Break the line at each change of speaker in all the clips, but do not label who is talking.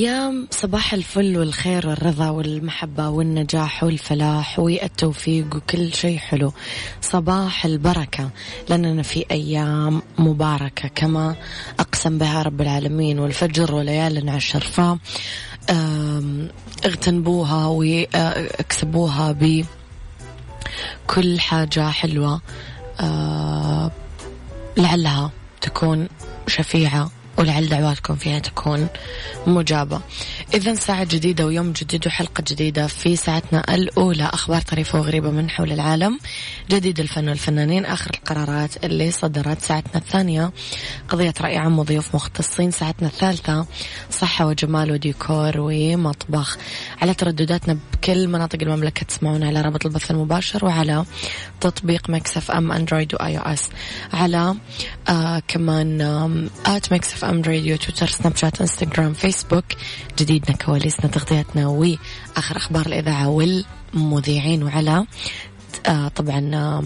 يا صباح الفل والخير والرضا والمحبة والنجاح والفلاح والتوفيق وكل شيء حلو. صباح البركة لأننا في أيام مباركة كما أقسم بها رب العالمين والفجر وليال عشر. ف اغتنبوها وأكسبوها بكل حاجة حلوة لعلها تكون شفيعة ولعل دعواتكم فيها تكون مجابة. إذا ساعة جديدة ويوم جديد وحلقة جديدة في ساعتنا الأولى. أخبار طريفة وغريبة من حول العالم. جديد الفن والفنانين. آخر القرارات اللي صدرت ساعتنا الثانية. قضية رأي عام وضيوف مختصين. ساعتنا الثالثة صحة وجمال وديكور ومطبخ. على تردداتنا بكل مناطق المملكة تسمعون على رابط البث المباشر وعلى تطبيق Mix FM Android و iOS. على آه كمان at Mix FM radio تويتر سناب شات انستغرام فيسبوك جديدنا كواليسنا تغطيتنا وآخر أخبار الإذاعة والمذيعين وعلى آه طبعا آه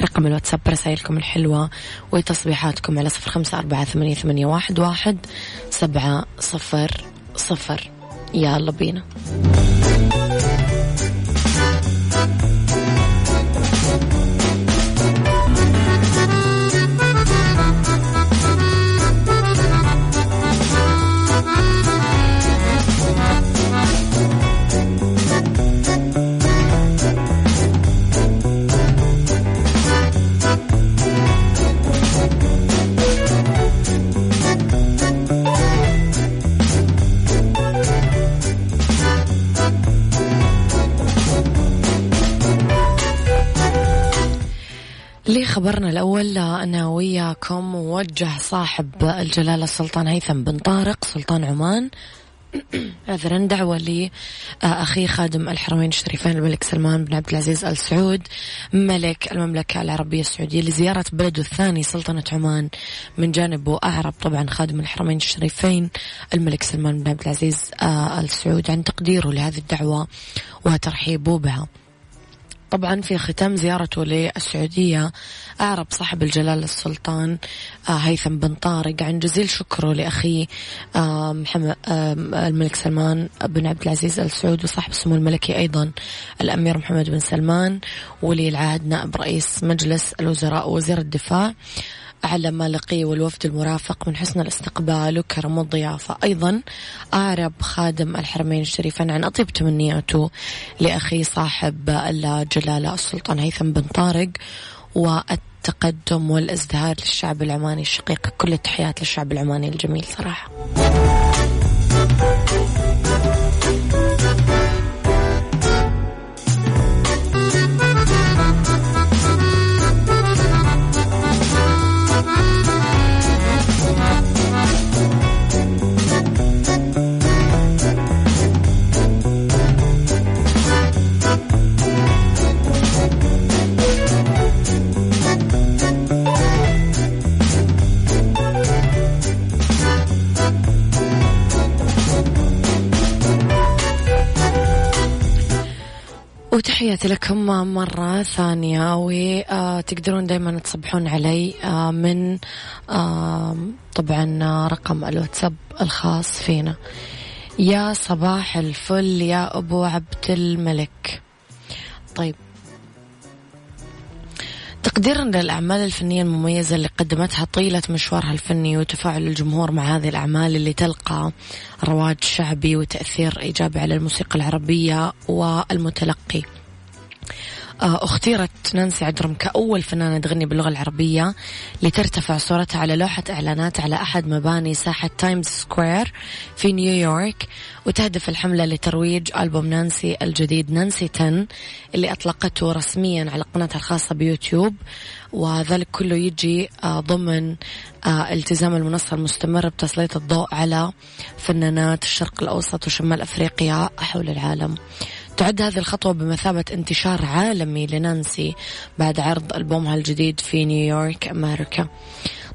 رقم الواتساب رسائلكم الحلوة وتصبيحاتكم على صفر خمسة أربعة ثمانية, ثمانية واحد, واحد سبعة صفر صفر. يلا بينا. خبرنا الأول أنا وياكم موجه صاحب الجلالة السلطان هيثم بن طارق سلطان عمان. عذرا دعوة لأخي خادم الحرمين الشريفين الملك سلمان بن عبد العزيز آل سعود ملك المملكة العربية السعودية لزيارة بلده الثاني سلطنة عمان. من جانبه أعرب طبعا خادم الحرمين الشريفين الملك سلمان بن عبد العزيز آل سعود عن تقديره لهذه الدعوة وترحيبه بها. طبعا في ختام زيارته للسعودية أعرب صاحب الجلالة السلطان آه، هيثم بن طارق عن جزيل شكره لأخيه آه، محمد آه، الملك سلمان بن عبد العزيز آل سعود وصاحب السمو الملكي أيضا الأمير محمد بن سلمان ولي العهد نائب رئيس مجلس الوزراء ووزير الدفاع. على ما لقي والوفد المرافق من حسن الاستقبال وكرم الضيافة. أيضا أعرب خادم الحرمين الشريفين عن أطيب تمنياته لأخي صاحب الجلالة السلطان هيثم بن طارق والتقدم والازدهار للشعب العماني الشقيق. كل التحيات للشعب العماني الجميل صراحة. وتحياتي لكم مرة ثانية وتقدرون دايما تصبحون علي آه، من آه، طبعا رقم الواتساب الخاص فينا. يا صباح الفل يا أبو عبد الملك. طيب تقديرا للأعمال الفنية المميزة اللي قدمتها طيلة مشوارها الفني وتفاعل الجمهور مع هذه الأعمال اللي تلقى رواج شعبي وتأثير إيجابي على الموسيقى العربية والمتلقي. اختيرت نانسي عجرم كأول فنانة تغني باللغة العربية لترتفع صورتها على لوحة إعلانات على أحد مباني ساحة تايمز سكوير في نيويورك وتهدف الحملة لترويج ألبوم نانسي الجديد نانسي 10 اللي أطلقته رسميا على قناتها الخاصة بيوتيوب وذلك كله يجي آه، ضمن آه، التزام المنصة المستمر بتسليط الضوء على فنانات الشرق الأوسط وشمال أفريقيا حول العالم. تعد هذه الخطوة بمثابة انتشار عالمي لنانسي بعد عرض ألبومها الجديد في نيويورك أمريكا.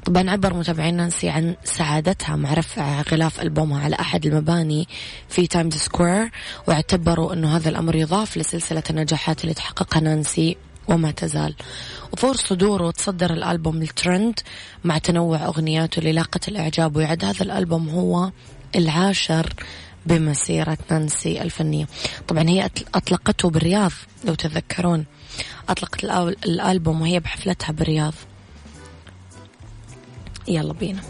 طبعا عبر متابعين نانسي عن سعادتها مع رفع غلاف ألبومها على أحد المباني في تايمز سكوير واعتبروا أنه هذا الأمر يضاف لسلسلة النجاحات اللي تحققها نانسي وما تزال. وفور صدوره تصدر الألبوم الترند مع تنوع أغنياته اللي لاقت الإعجاب ويعد هذا الألبوم هو العاشر بمسيرة نانسي الفنية. طبعا هي أطلقته بالرياض لو تذكرون. أطلقت الألبوم وهي بحفلتها بالرياض. يلا بينا.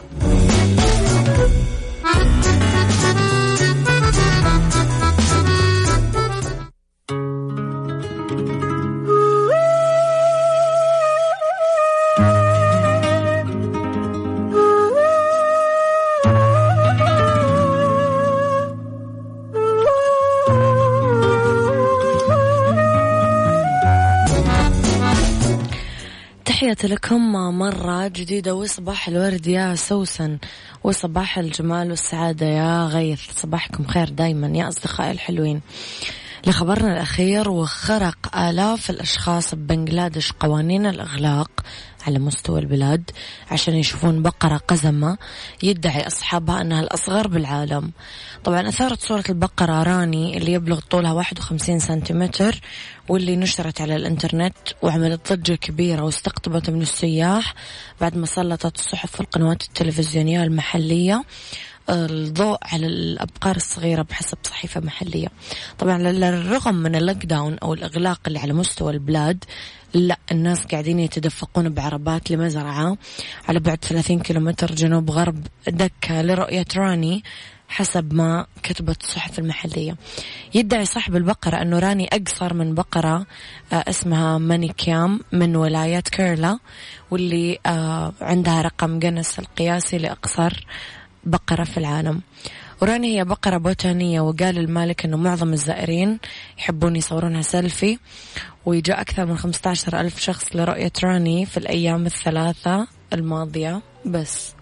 تحياتي لكم مرة جديدة وصباح الورد يا سوسن وصباح الجمال والسعادة يا غيث. صباحكم خير دايما يا أصدقائي الحلوين. لخبرنا الأخير وخرق آلاف الأشخاص ببنغلاديش قوانين الإغلاق على مستوى البلاد عشان يشوفون بقرة قزمة يدعي أصحابها أنها الأصغر بالعالم. طبعا أثارت صورة البقرة راني اللي يبلغ طولها 51 سنتيمتر واللي نشرت على الإنترنت وعملت ضجة كبيرة واستقطبت من السياح بعد ما سلطت الصحف والقنوات التلفزيونية المحلية. الضوء على الأبقار الصغيرة بحسب صحيفة محلية. طبعا بالرغم من ال lockdown أو الإغلاق اللي على مستوى البلاد لا الناس قاعدين يتدفقون بعربات لمزرعة على بعد 30 كيلومتر جنوب غرب دكا لرؤية راني حسب ما كتبت الصحف المحلية. يدعي صاحب البقرة أنه راني أقصر من بقرة آه، اسمها مانيكيام من ولاية كيرلا واللي آه، عندها رقم جنس القياسي لأقصر بقرة في العالم. وراني هي بقرة بوتانية وقال المالك أنه معظم الزائرين يحبون يصورونها سيلفي. ويجاء أكثر من 15 ألف شخص لرؤية راني في الأيام الثلاثة الماضية بس.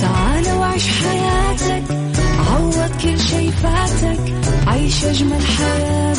تعال وعيش حياتك عوض كل شي فاتك عيش أجمل حياة.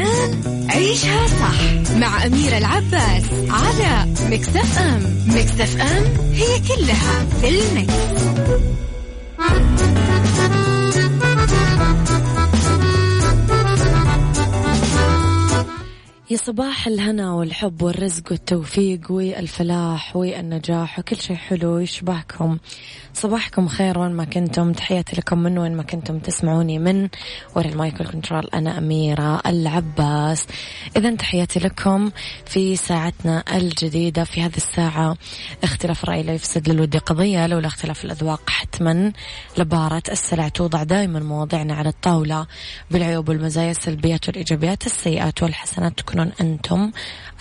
الآن عيشها صح مع أميرة العباس على مكتف أم مكتف أم هي كلها في المكس.
يا صباح الهنا والحب والرزق والتوفيق والفلاح والنجاح وكل شيء حلو يشبهكم صباحكم خير وين ما كنتم. تحياتي لكم من وين ما كنتم تسمعوني من. ورا المايكل كنترول أنا أميرة العباس. إذا تحياتي لكم في ساعتنا الجديدة في هذه الساعة. اختلاف الرأي لا يفسد للود قضية لولا اختلاف الأذواق حتما. لبارة السلع توضع دائما مواضيعنا على الطاولة. بالعيوب والمزايا السلبيات والإيجابيات السيئات والحسنات تكونون أنتم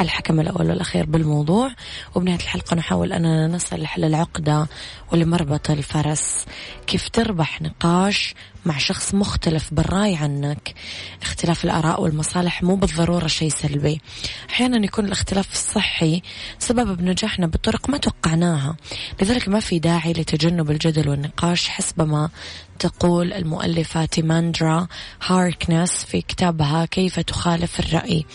الحكم الأول والأخير بالموضوع. وبنهاية الحلقة نحاول أننا نصل لحل العقدة ولمربط الفرس. كيف تربح نقاش مع شخص مختلف بالرأي عنك؟ اختلاف الآراء والمصالح مو بالضرورة شيء سلبي. أحيانا يكون الاختلاف الصحي سبب بنجاحنا بطرق ما توقعناها. لذلك ما في داعي لتجنب الجدل والنقاش حسب ما تقول المؤلفة تيماندرا هاركنس في كتابها كيف تخالف الرأي.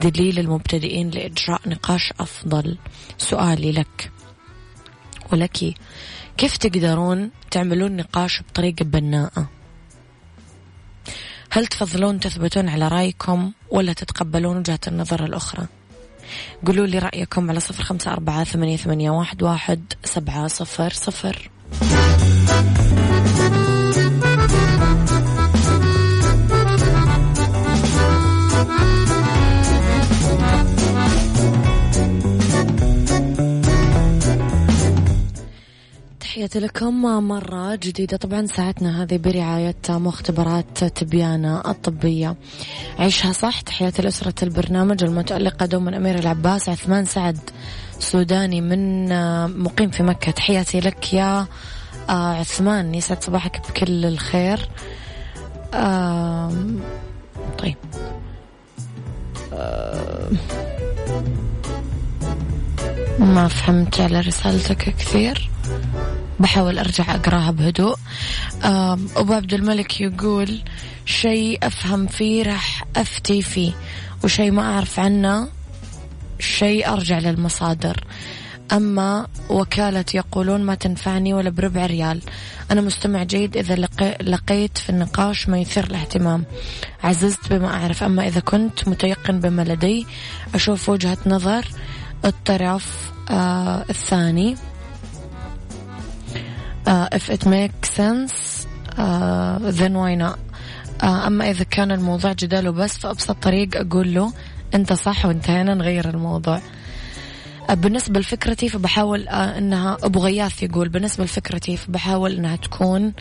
دليل المبتدئين لإجراء نقاش أفضل. سؤالي لك. ولك. كيف تقدرون تعملون نقاش بطريقة بناءة؟ هل تفضلون تثبتون على رأيكم ولا تتقبلون وجهة النظر الأخرى؟ قولوا لي رأيكم على صفر خمسة أربعة ثمانية, ثمانية واحد, واحد سبعة صفر صفر. تحياتي لكم مرة جديدة. طبعا ساعتنا هذه برعاية مختبرات تبيانة الطبية. عيشها صح. تحياتي لأسرة البرنامج المتألقة دوما أمير العباس عثمان سعد سوداني من مقيم في مكة. تحياتي لك يا عثمان. يسعد صباحك بكل الخير. طيب. ما فهمت على رسالتك كثير. بحاول أرجع أقراها بهدوء. أبو عبد الملك يقول شيء أفهم فيه راح أفتي فيه وشيء ما أعرف عنه شيء أرجع للمصادر. أما وكالة يقولون ما تنفعني ولا بربع ريال. أنا مستمع جيد إذا لقيت في النقاش ما يثير الاهتمام. عززت بما أعرف أما إذا كنت متيقن بما لدي أشوف وجهة نظر الطرف آه الثاني. If it makes sense uh, then why not? Uh, أما إذا كان الموضوع جدال وبس فأبسط طريق أقول له أنت صح وانتهينا نغير الموضوع. Uh, بالنسبة لفكرتي فبحاول uh, أنها أبو غياث يقول بالنسبة لفكرتي فبحاول أنها تكون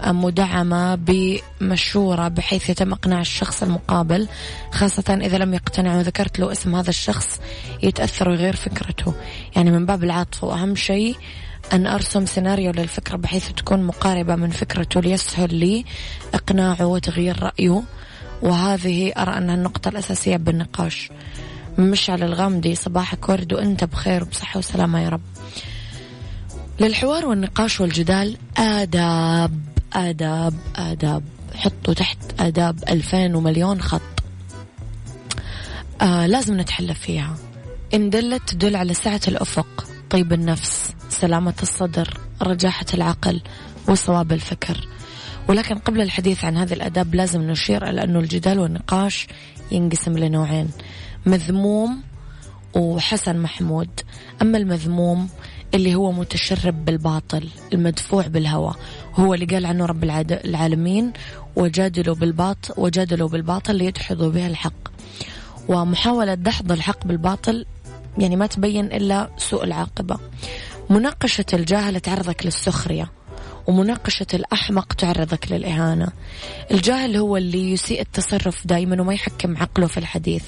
uh, مدعمة بمشورة بحيث يتم إقناع الشخص المقابل خاصة إذا لم يقتنع وذكرت له اسم هذا الشخص يتأثر ويغير فكرته. يعني من باب العاطفة وأهم شيء أن أرسم سيناريو للفكرة بحيث تكون مقاربة من فكرته ليسهل لي إقناعه وتغيير رأيه. وهذه أرى أنها النقطة الأساسية بالنقاش. مشعل الغامدي صباحك ورد وأنت بخير وبصحة وسلامة يا رب. للحوار والنقاش والجدال آداب آداب آداب. حطوا تحت آداب ألفين ومليون خط. آه لازم نتحلف فيها. إن دلت تدل على سعة الأفق. طيب النفس سلامة الصدر رجاحة العقل وصواب الفكر. ولكن قبل الحديث عن هذه الأداب لازم نشير إلى أنه الجدال والنقاش ينقسم لنوعين مذموم وحسن محمود. أما المذموم اللي هو متشرب بالباطل المدفوع بالهوى هو اللي قال عنه رب العالمين وجادلوا بالباطل وجادلوا بالباطل ليدحضوا به الحق. ومحاولة دحض الحق بالباطل يعني ما تبين إلا سوء العاقبة. مناقشة الجاهل تعرضك للسخرية ومناقشة الأحمق تعرضك للإهانة. الجاهل هو اللي يسيء التصرف دائما وما يحكم عقله في الحديث.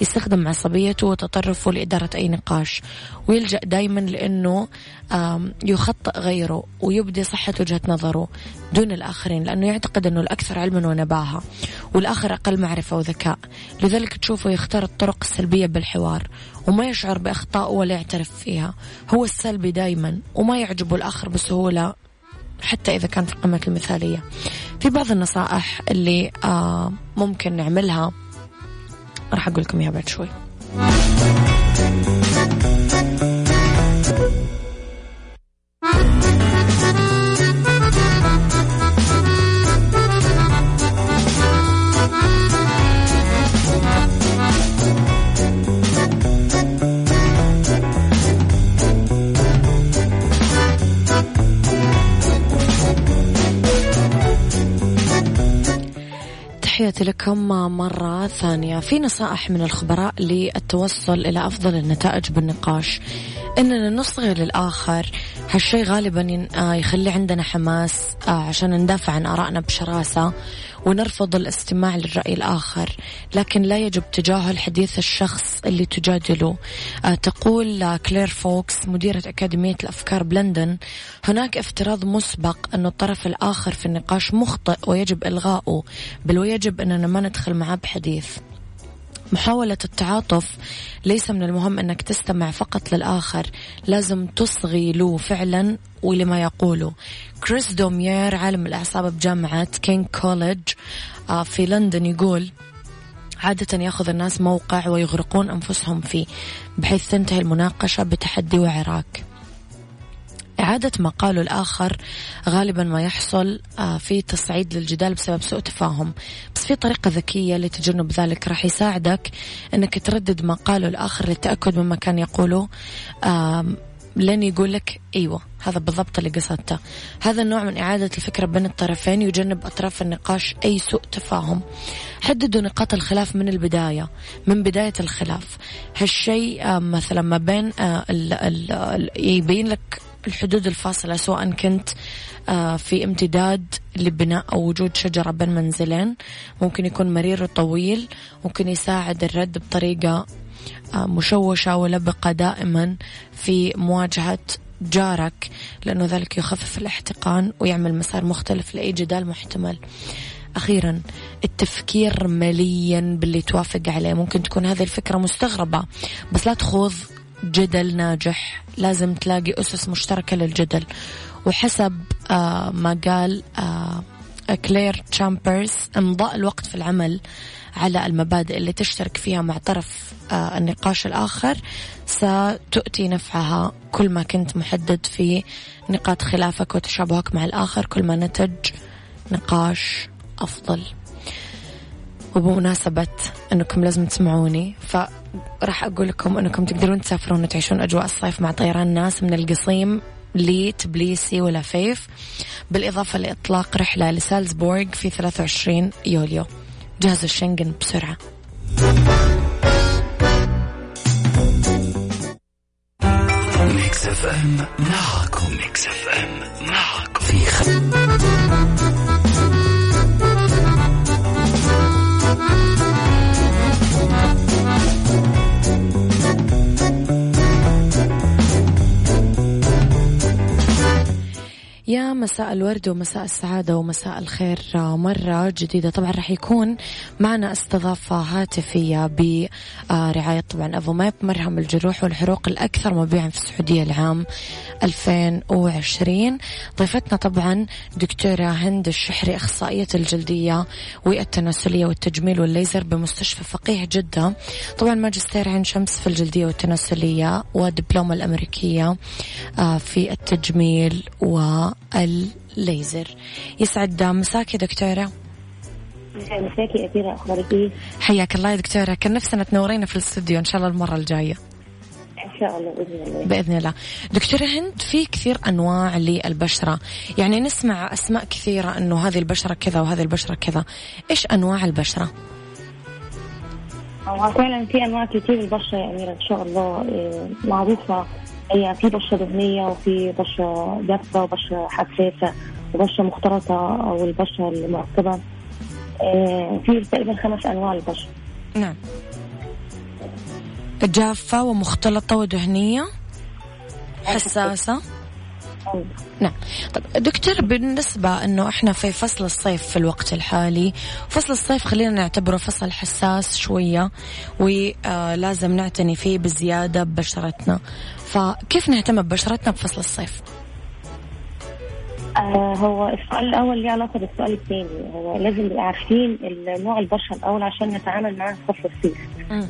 يستخدم عصبيته وتطرفه لإدارة أي نقاش ويلجأ دائما لأنه يخطئ غيره ويبدي صحة وجهة نظره دون الآخرين لأنه يعتقد أنه الأكثر علما ونباهة والآخر أقل معرفة وذكاء. لذلك تشوفه يختار الطرق السلبية بالحوار وما يشعر بأخطاء ولا يعترف فيها. هو السلبي دائما وما يعجبه الآخر بسهولة حتى إذا كان في قمة المثالية. في بعض النصائح اللي آه ممكن نعملها راح أقول لكم إياها بعد شوي. تحياتي لكم مرة ثانية. في نصائح من الخبراء للتوصل إلى أفضل النتائج بالنقاش. إننا نصغي للآخر. هالشيء غالبا آه، يخلي عندنا حماس آه، عشان ندافع عن آرائنا بشراسة ونرفض الاستماع للرأي الآخر. لكن لا يجب تجاهل حديث الشخص اللي تجادله. آه، تقول كلير فوكس مديرة أكاديمية الأفكار بلندن هناك افتراض مسبق أن الطرف الآخر في النقاش مخطئ ويجب إلغاؤه بل ويجب أننا ما ندخل معه بحديث. محاولة التعاطف ليس من المهم أنك تستمع فقط للآخر لازم تصغي له فعلا ولما يقوله كريس دومير عالم الأعصاب بجامعة كينج كوليدج آه، في لندن يقول عادة يأخذ الناس موقع ويغرقون أنفسهم فيه بحيث تنتهي المناقشة بتحدي وعراك. إعادة ما قاله الآخر غالبا ما يحصل آه، في تصعيد للجدال بسبب سوء تفاهم. بس في طريقة ذكية لتجنب ذلك راح يساعدك أنك تردد ما قاله الآخر للتأكد مما كان يقوله. لن يقول لك إيوه هذا بالضبط اللي قصدته. هذا النوع من إعادة الفكرة بين الطرفين يجنب أطراف النقاش أي سوء تفاهم. حددوا نقاط الخلاف من البداية من بداية الخلاف. هالشيء مثلا ما بين آه، يبين لك الحدود الفاصلة سواء كنت آه، في امتداد لبناء أو وجود شجرة بين منزلين. ممكن يكون مرير وطويل ممكن يساعد الرد بطريقة مشوشة ولبقة دائما في مواجهة جارك لأنه ذلك يخفف الاحتقان ويعمل مسار مختلف لأي جدال محتمل. أخيرا التفكير مليا باللي توافق عليه. ممكن تكون هذه الفكرة مستغربة بس لا تخوض جدل ناجح. لازم تلاقي أسس مشتركة للجدل. وحسب آه ما قال آه كلير تشامبرز امضاء الوقت في العمل على المبادئ اللي تشترك فيها مع طرف آه، النقاش الآخر ستؤتي نفعها كل ما كنت محدد في نقاط خلافك وتشابهك مع الآخر كل ما نتج نقاش أفضل. وبمناسبة أنكم لازم تسمعوني فراح أقول لكم أنكم تقدرون تسافرون وتعيشون أجواء الصيف مع طيران ناس من القصيم لتبليسي ولفيف بالإضافة لإطلاق رحلة لسالزبورغ في 23 يوليو. جهزوا الشنغن بسرعة. Mix FM معاكم Mix FM معاكم. في خ... يا مساء الورد ومساء السعادة ومساء الخير. مرة جديدة طبعا راح يكون معنا استضافة هاتفية برعاية طبعا أفوميب مرهم الجروح والحروق الأكثر مبيعا في السعودية العام 2020 ضيفتنا طبعا دكتورة هند الشحري أخصائية الجلدية والتناسلية والتجميل والليزر بمستشفى فقيه جدة. طبعا ماجستير عين شمس في الجلدية والتناسلية ودبلومة الأمريكية آه، في التجميل والليزر يسعد مساك يا دكتورة.
مساكي أثيرة أخبارك إيه؟
حياك الله يا دكتورة. كان نفسنا تنورينا في الاستوديو إن شاء الله المرة الجاية.
إن شاء الله بإذن الله.
بإذن الله. دكتورة هند في كثير أنواع للبشرة. يعني نسمع أسماء كثيرة أنه هذه البشرة كذا وهذه البشرة كذا. إيش أنواع البشرة؟
هو فعلا في أنواع كثير البشرة يا اميره إن شاء الله إيه، معروفة. هي في بشره دهنيه وفي بشره جافه وبشره حساسة وبشره مختلطة أو البشره المركبة. إيه، في تقريبا خمس أنواع البشره
نعم. جافة ومختلطة ودهنية. حساسة. نعم. طب دكتور بالنسبة أنه إحنا في فصل الصيف في الوقت الحالي فصل الصيف خلينا نعتبره فصل حساس شوية ولازم نعتني فيه بزيادة ببشرتنا فكيف نهتم ببشرتنا بفصل الصيف؟
آه هو السؤال الأول ليه علاقة بالسؤال الثاني. هو لازم نبقى عارفين نوع البشرة الأول عشان نتعامل معاه في فصل الصيف.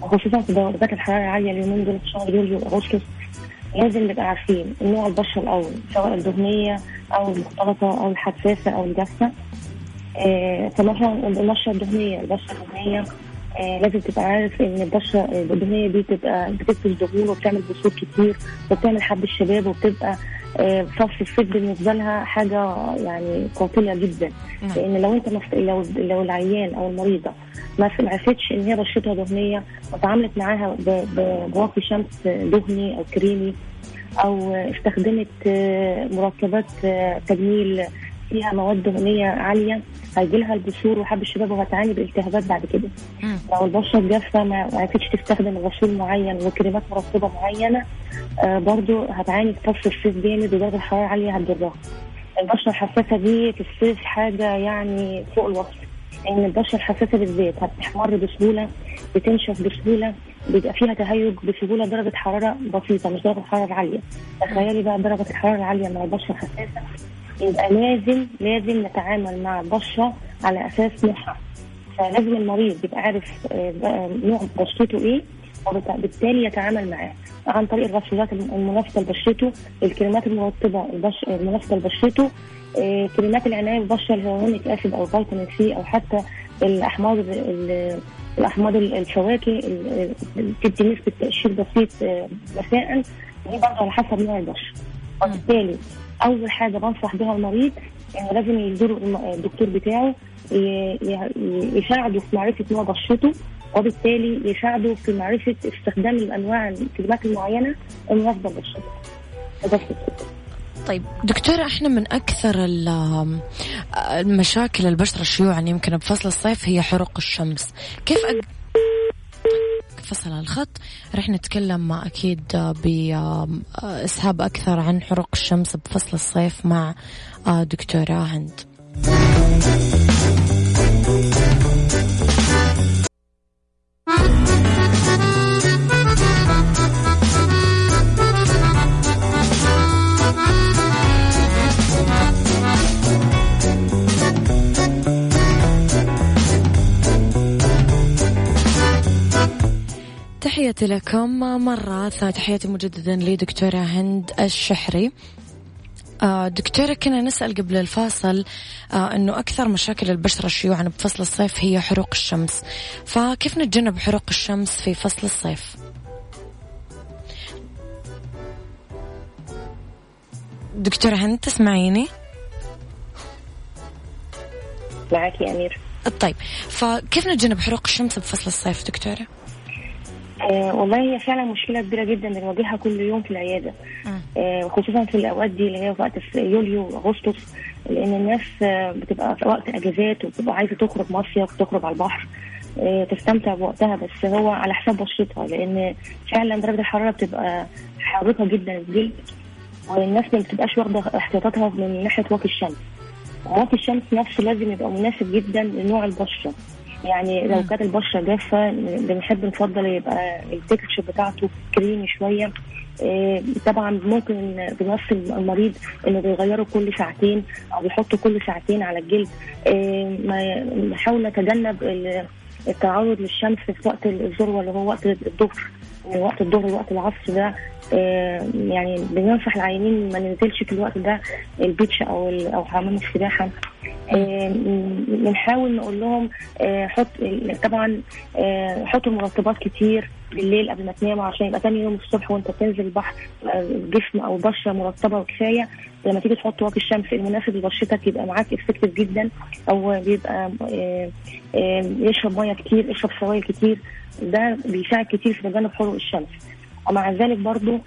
خصوصا في درجات الحرارة العالية اليومين دول في شهر يوليو وأغسطس لازم نبقى عارفين نوع البشرة الأول سواء الدهنية أو المختلطة أو الحساسة أو الجافة. آه فمثلا البشرة الدهنية البشرة الدهنية آه لازم تبقى عارف إن البشرة الدهنيه دي بتبقى بتفرز دهون وبتعمل بثور كتير وبتعمل حب الشباب وبتبقى آه فصل الصيف بالنسبة لها حاجة يعني قاتلة جدا نعم. لأن لو أنت مفت... لو لو العيان أو المريضة ما عرفتش إن هي بشرتها دهنيه وتعاملت معاها بواقي شمس دهني أو كريمي أو استخدمت آه، مركبات آه، تجميل فيها مواد دهنيه عالية هيجي لها البثور وحب الشباب وهتعاني بالتهابات بعد كده. لو البشره الجافه ما عرفتش تستخدم غسول معين وكريمات مرطبة معينة آه برضو هتعاني في فصل الصيف جامد ودرجه الحرارة عالية هتضرها البشرة الحساسه دي في الصيف حاجة يعني فوق الوصف. إن البشرة الحساسه بالذات هتحمر بسهولة بتنشف بسهولة بيبقى فيها تهيج بسهولة درجة حرارة بسيطة مش درجة حرارة عالية. تخيلي بقى درجة الحرارة العالية مع البشرة الحساسه يبقى لازم لازم نتعامل مع البشره على أساس نوعها فلازم المريض يبقى عارف آه، نوع بشرته إيه وبالتالي يتعامل معاه. عن طريق الغسولات المناسبه لبشرته الكريمات المرطبة البش... المناسبه لبشرته آه، كريمات العناية بالبشره ال hyaluronic acid أو vitamin C أو حتى الأحماض الأحماض الفواكه تدي نسبة تقشير بسيط آه، مساء. دي برضه على حسب نوع البشرة. وبالتالي أول حاجة بنصح بها المريض انه لازم يزور الدكتور بتاعه يساعده في معرفة نوع بشرته وبالتالي يساعده في معرفة استخدام الأنواع الكريمات المعينة المناسبه لبشرته.
طيب دكتورة إحنا من أكثر المشاكل البشرة شيوعا يمكن بفصل الصيف هي حروق الشمس، كيف أ... فصل الخط. رح نتكلم أكيد بإسهاب أكثر عن حروق الشمس بفصل الصيف مع دكتورة هند. تحياتي لكم مرة تحياتي مجددا لدكتورة هند الشحري آه، دكتورة كنا نسأل قبل الفاصل آه، أنه أكثر مشاكل البشرة شيوعا بفصل الصيف هي حروق الشمس فكيف نتجنب حروق الشمس في فصل الصيف؟ دكتورة هند تسمعيني؟
معك يا أمير
طيب فكيف نتجنب حروق الشمس بفصل الصيف دكتورة؟
آه والله هي فعلا مشكلة كبيرة جدا بنواجهها كل يوم في العيادة. آه خصوصا في الأوقات دي اللي هي وقت يوليو وأغسطس لأن الناس آه بتبقى في وقت إجازات وبتبقى عايزة تخرج مصيف تخرج على البحر آه تستمتع بوقتها بس هو على حساب بشرتها لأن فعلا درجة الحرارة بتبقى حارقه جدا الجلد والناس ما بتبقاش واخدة احتياطاتها من ناحية واقي الشمس. واقي الشمس نفسه لازم يبقى مناسب جدا لنوع البشرة. يعني لو كانت البشرة جافة بنحب نفضل يبقى التكتشر بتاعته كريمي شوية. إيه طبعا ممكن بنوصي المريض إنه بيغيره كل ساعتين أو بيحطه كل ساعتين على الجلد. إيه نحاول نتجنب التعرض للشمس في وقت الذروه اللي هو وقت الظهر من وقت الظهر لوقت العصر ده. يعني بننصح العيانين ما ننزلش في الوقت ده ال beach أو أو حمام السباحة. بنحاول نقول لهم حط طبعا حطوا مرطبات كتير بالليل قبل ما تناموا عشان يبقى تاني يوم الصبح وانت بتنزل البحر الجسم أو بشرة مرطبة وكفاية. لما تيجي تحط واقي الشمس المناسب لبشرتك يبقى معاك effective جدا. أو بيبقى يشرب مية كتير يشرب سوائل كتير. ده بيساعد كتير في تجنب حروق الشمس. ومع ذلك برضو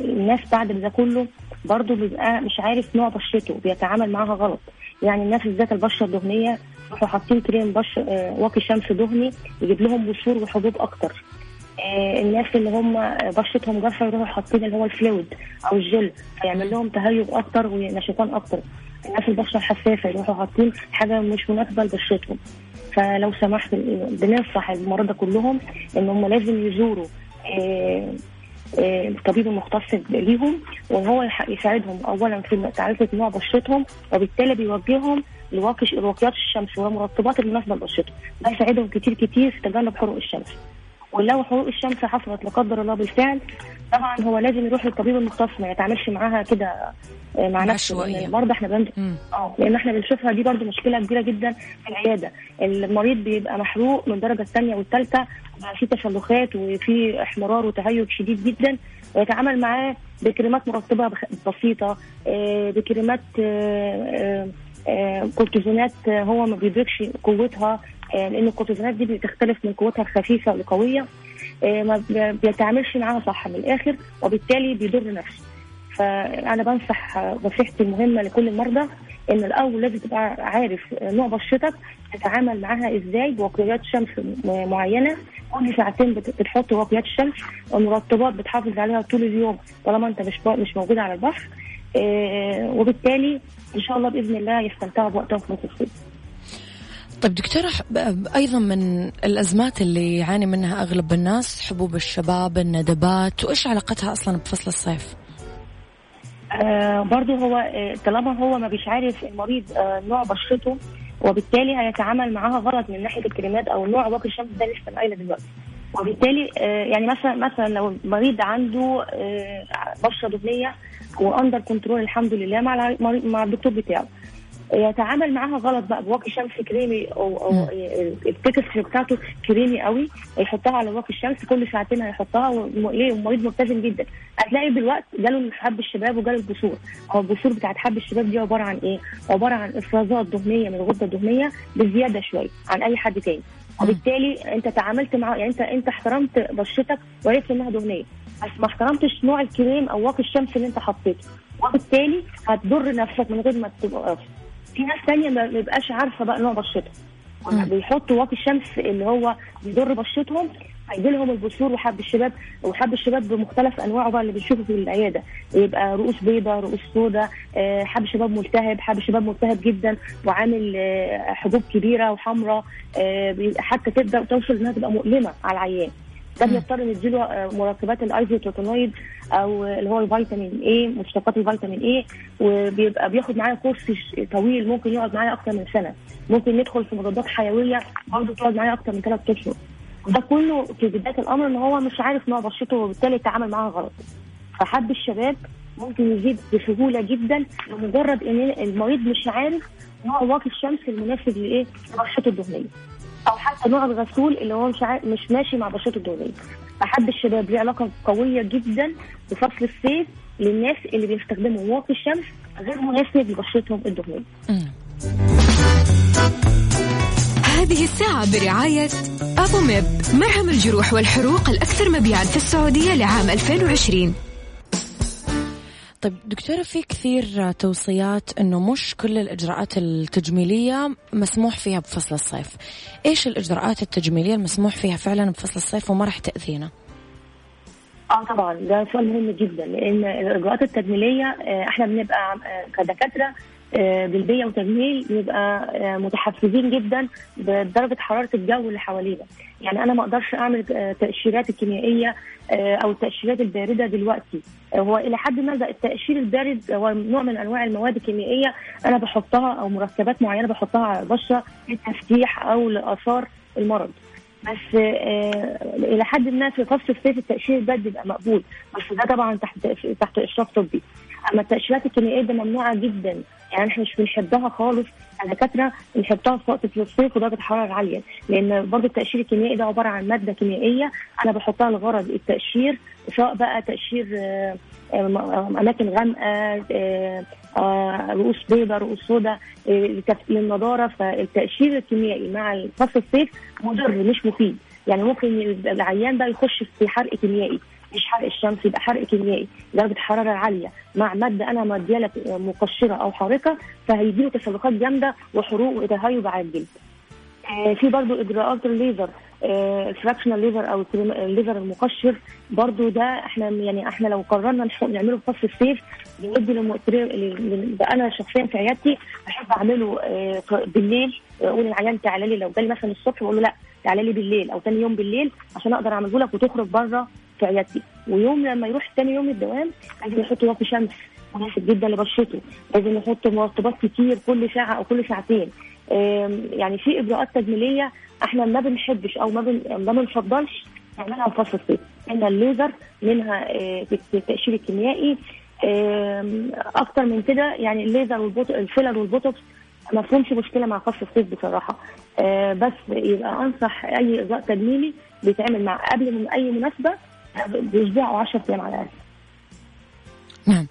الناس بعد ده كله برضو بيبقى مش عارف نوع بشرته بيتعامل معاها غلط. يعني الناس بالذات البشرة الدهنية راحوا حاطين كريم بش واقي شمس دهني يجيب لهم بثور وحبوب أكتر. الناس اللي هم بشرتهم جافة يروحوا حاطين اللي هو الفلويد أو الجل فيعمل لهم تهيج أكتر ونشفان أكتر. الناس البشرة الحساسة يروحوا حاطين حاجة مش مناسبة لبشرتهم. فلو سمحت بننصح المرضى كلهم إن هم لازم يزوروا الطبيب المختص ليهم وإن هو يساعدهم اولا في تعرفه نوع بشرتهم وبالتالي بيوجههم لواقي واقيات الشمس والمرطبات المناسبة لبشرتهم ده يساعدهم كتير كتير في تجنب حروق الشمس. ولو حروق الشمس حصلت لا قدر الله بالفعل طبعا هو لازم يروح للطبيب المختص ما يتعاملش معاها كده مع نفسه برضه إحنا بنت... آه لأن إحنا بنشوفها دي برضه مشكلة كبيرة جدا في العيادة. المريض بيبقى محروق من الدرجه الثانية والثالثة في تسلخات وفي احمرار وتهيج شديد جدا ويتعامل معاه بكريمات مرطبة بسيطة بكريمات كورتيزونات هو ما بيدركش قوتها لأن الكورتيزونات دي بتختلف من قوتها الخفيفة لقوية ما بيتعاملش معاها صح من الآخر وبالتالي بيضر نفسه. فأنا بنصح نصيحتي المهمة لكل المرضى إن الأول لازم تبقى عارف نوع بشرتك تتعامل معاها إزاي بوقيات شمس معينة؟ كل ساعتين بتحط واقيات الشمس المرطبات بتحافظ عليها طول اليوم طالما أنت مش مش موجود على البحر. وبالتالي إن شاء الله بإذن الله يستمتعوا بوقتهم في الصيف
طيب دكتورة أيضا من الأزمات اللي يعاني منها أغلب الناس حبوب الشباب الندبات وإيش علاقتها أصلا بفصل الصيف؟
آه برضه هو آه طالما هو ما بيبقاش عارف المريض آه نوع بشرته وبالتالي هيتعامل معاها غلط من ناحية الكريمات أو نوع واقي الشمس ده لسه قايلة دلوقتي. وبالتالي يعني مثلا مثلا لو المريض عنده بشرة دهنية و under control الحمد لله مع مع الدكتور بتاعه. يتعامل معاها غلط بقى بواقي شمس كريمي أو أو ال texture بتاعته كريمي قوي يحطها على واقي الشمس كل ساعتين هيحطها والمريض ملتزم جدا. هتلاقي بالوقت جاله حب الشباب وجاله البثور هو البثور بتاعت حب الشباب دي عبارة عن إيه؟ عبارة عن إفرازات دهنية من الغدة الدهنية بزيادة شوية عن أي حد تاني. وبالتالي أنت تعاملت مع يعني انت أنت احترمت بشرتك وعرفت إنها دهنية. بس ما احترمتش نوع الكريم أو واقي الشمس اللي أنت حطيته. وبالتالي هتضر نفسك من غير ما تبقى في ناس تانية ما بيبقاش عارفة بقى نوع بشرتها بيحطوا واقي الشمس اللي هو بيضر بشرتهم هيجي لهم البثور وحب الشباب وحب الشباب بمختلف أنواعه بقى اللي بنشوفه في العيادة. يبقى رؤوس بيضاء رؤوس سوداء آه، حب شباب ملتهب حب شباب ملتهب جدا وعامل آه، حبوب كبيرة وحمراء آه، حتى تبدأ توصل إنها تبقى مؤلمة على العيان. ده بيضطر نديله آه، مركبات الايزوتروتونويد أو اللي هو ال vitamin A مشتقات ال vitamin A وبيبقى بياخد معايا كورس طويل ممكن يقعد معايا أكتر من سنة. ممكن ندخل في مضادات حيوية برضه تقعد معايا أكتر من ثلاث أشهر. ده كله في بداية الأمر إن هو مش عارف نوع بشرته وبالتالي يتعامل معاها غلط. فحب الشباب ممكن يزيد بسهولة جدا لمجرد إن المريض مش عارف نوع واقي الشمس المناسب لإيه؟ لبشرته الدهنية. أو حتى نوع الغسول اللي هو مش مش ماشي مع بشرته الدهنيه فحب الشباب ليه علاقة قوية جدا بفصل الصيف للناس اللي بيستخدموا واقي الشمس غير مناسب لبشرتهم الدهنيه
هذه الساعة برعاية أبو ميب. مرهم الجروح والحروق الأكثر مبيعا في السعودية لعام 2020
طيب دكتورة في كثير توصيات إنه مش كل الإجراءات التجميلية مسموح فيها بفصل الصيف. إيش الإجراءات التجميلية المسموح فيها فعلا بفصل الصيف وما راح تأذينا؟
آه طبعا ده سؤال مهم جدا لأن الإجراءات التجميلية آه، إحنا بنبقى آه، كدكاترة جلديه وتجميل بيبقى آه، متحفزين جدا بدرجة حرارة الجو اللي حوالينا. يعني أنا ما أقدرش أعمل آه، تأشيرات الكيميائية أو التأشيرات الباردة دلوقتي. هو إلى حد ما التأشير البارد هو نوع من أنواع المواد الكيميائية أنا بحطها أو مركبات معينة بحطها على البشرة للتفتيح أو لآثار المرض. بس آه إلى حد ما في فصل الصيف التأشير البارد بيبقى مقبول. بس ده طبعا تحت تحت إشراف طبي. أما التأشيرات الكيميائية ده ممنوعة جدا. يعني إحنا مش بنحبها خالص. الدكاترة بنحطها في وقت الصيف ودرجه حراره عاليه لأن برضه التأشير الكيميائي ده عبارة عن مادة كيميائية أنا بحطها لغرض التأشير سواء بقى تأشير آه، آه، أماكن غامقة آه، رؤوس بيضاء رؤوس سوداء للنضاره فالتأشير الكيميائي مع فصل الصيف مضر مش مفيد. يعني ممكن العيان بقى يخش في حرق كيميائي. مش حرق الشمس يبقى حرق كيميائي. درجة حرارة عالية. مع مادة أنا مديه لك مقشرة أو حارقة فهيجي له تسلخات جامدة وحروق وتهيج على الجلد. آه في برضو إجراءات الليزر. آه الفراكشنال ليزر أو الليزر المقشر. برضو ده إحنا يعني إحنا لو قررنا نعمله في فصل الصيف بندي للمؤثرين أنا شخصيا في عيادتي بحب أعمله آه بالليل. أقول العيان تعالى لي لو جالي مثلا الصبح بقول له لا تعالى لي بالليل أو ثاني يوم بالليل عشان أقدر أعمله لك وتخرج بره. في عيادتي. ويوم لما يروح ثاني يوم الدوام لازم يحط واقي شمس. مناسب جدا لبشرته لازم يحط مرطبات كتير كل ساعة أو كل ساعتين. يعني في إجراءات تجميلية إحنا ما بنحبش أو ما. ما بنفضلش نعملها في فصل الصيف منها الليزر منها آه، التقشير الكيميائي. أكتر من كده يعني الليزر والبوت ال filler والبوتوكس ما فيهمش مشكلة مع فصل الصيف بصراحة. آه، بس يبقى أنصح أي إجراء تجميلي بيتعمل مع قبل من أي مناسبة بأسبوع أو 10 أيام على الأقل
نعم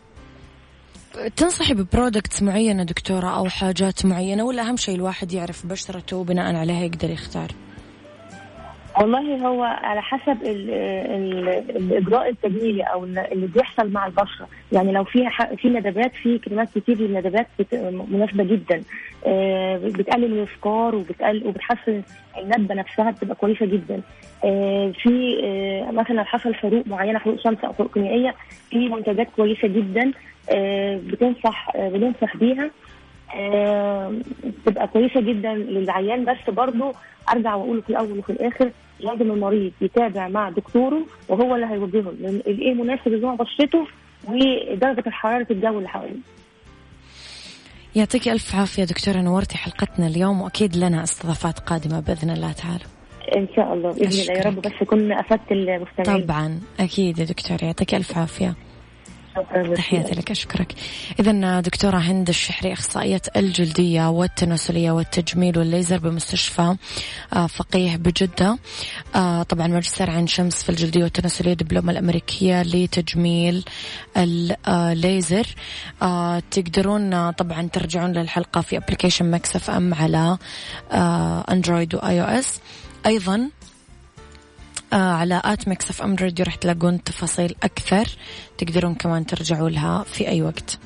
تنصحي ب products معينة دكتورة أو حاجات معينة ولا أهم شيء الواحد يعرف بشرته وبناء عليها يقدر يختار؟
والله هو على حسب ال ال الإجراء التجميلي أو اللي بيحصل مع البشرة. يعني لو في في ندبات في كريمات كتير للندبات مناسبة جدا. آه، بتقلل الافكار وبتقلل وبتحسن الندبة نفسها بتبقى كويسة جدا. آه، في آه، مثلا حصل حروق معينة حروق شمس أو حروق كيميائية في منتجات كويسة جدا بتنصح بننصح بيها. بتبقى كويسة جدا للعيان بس برضه أرجع واقول في الأول وفي الآخر لازم المريض يتابع مع دكتوره وهو اللي هيوجهه إيه مناسب لنوع بشرته ودرجة حراره الجو اللي حواليه.
يعطيك ألف عافية دكتورة نورتي حلقتنا اليوم وأكيد لنا استضافات قادمة بإذن الله تعالى.
إن شاء الله بإذن الله يا رب بس اكون أفدت المستمعين
طبعا أكيد يا دكتور يعطيك ألف
عافية
تحياتي لك أشكرك. إذا دكتورة هند الشحري أخصائية الجلدية والتناسلية والتجميل والليزر بمستشفى آه، فقيه بجدة. آه، طبعا ماجستير عين شمس في الجلدية والتناسلية دبلومة الأمريكية لتجميل الليزر. آه، تقدرون طبعا ترجعون للحلقة في application Mix FM على Android و iOS. أيضا على at Mix FM Radio راح تلاقون تفاصيل أكثر تقدرون كمان ترجعوا لها في أي وقت.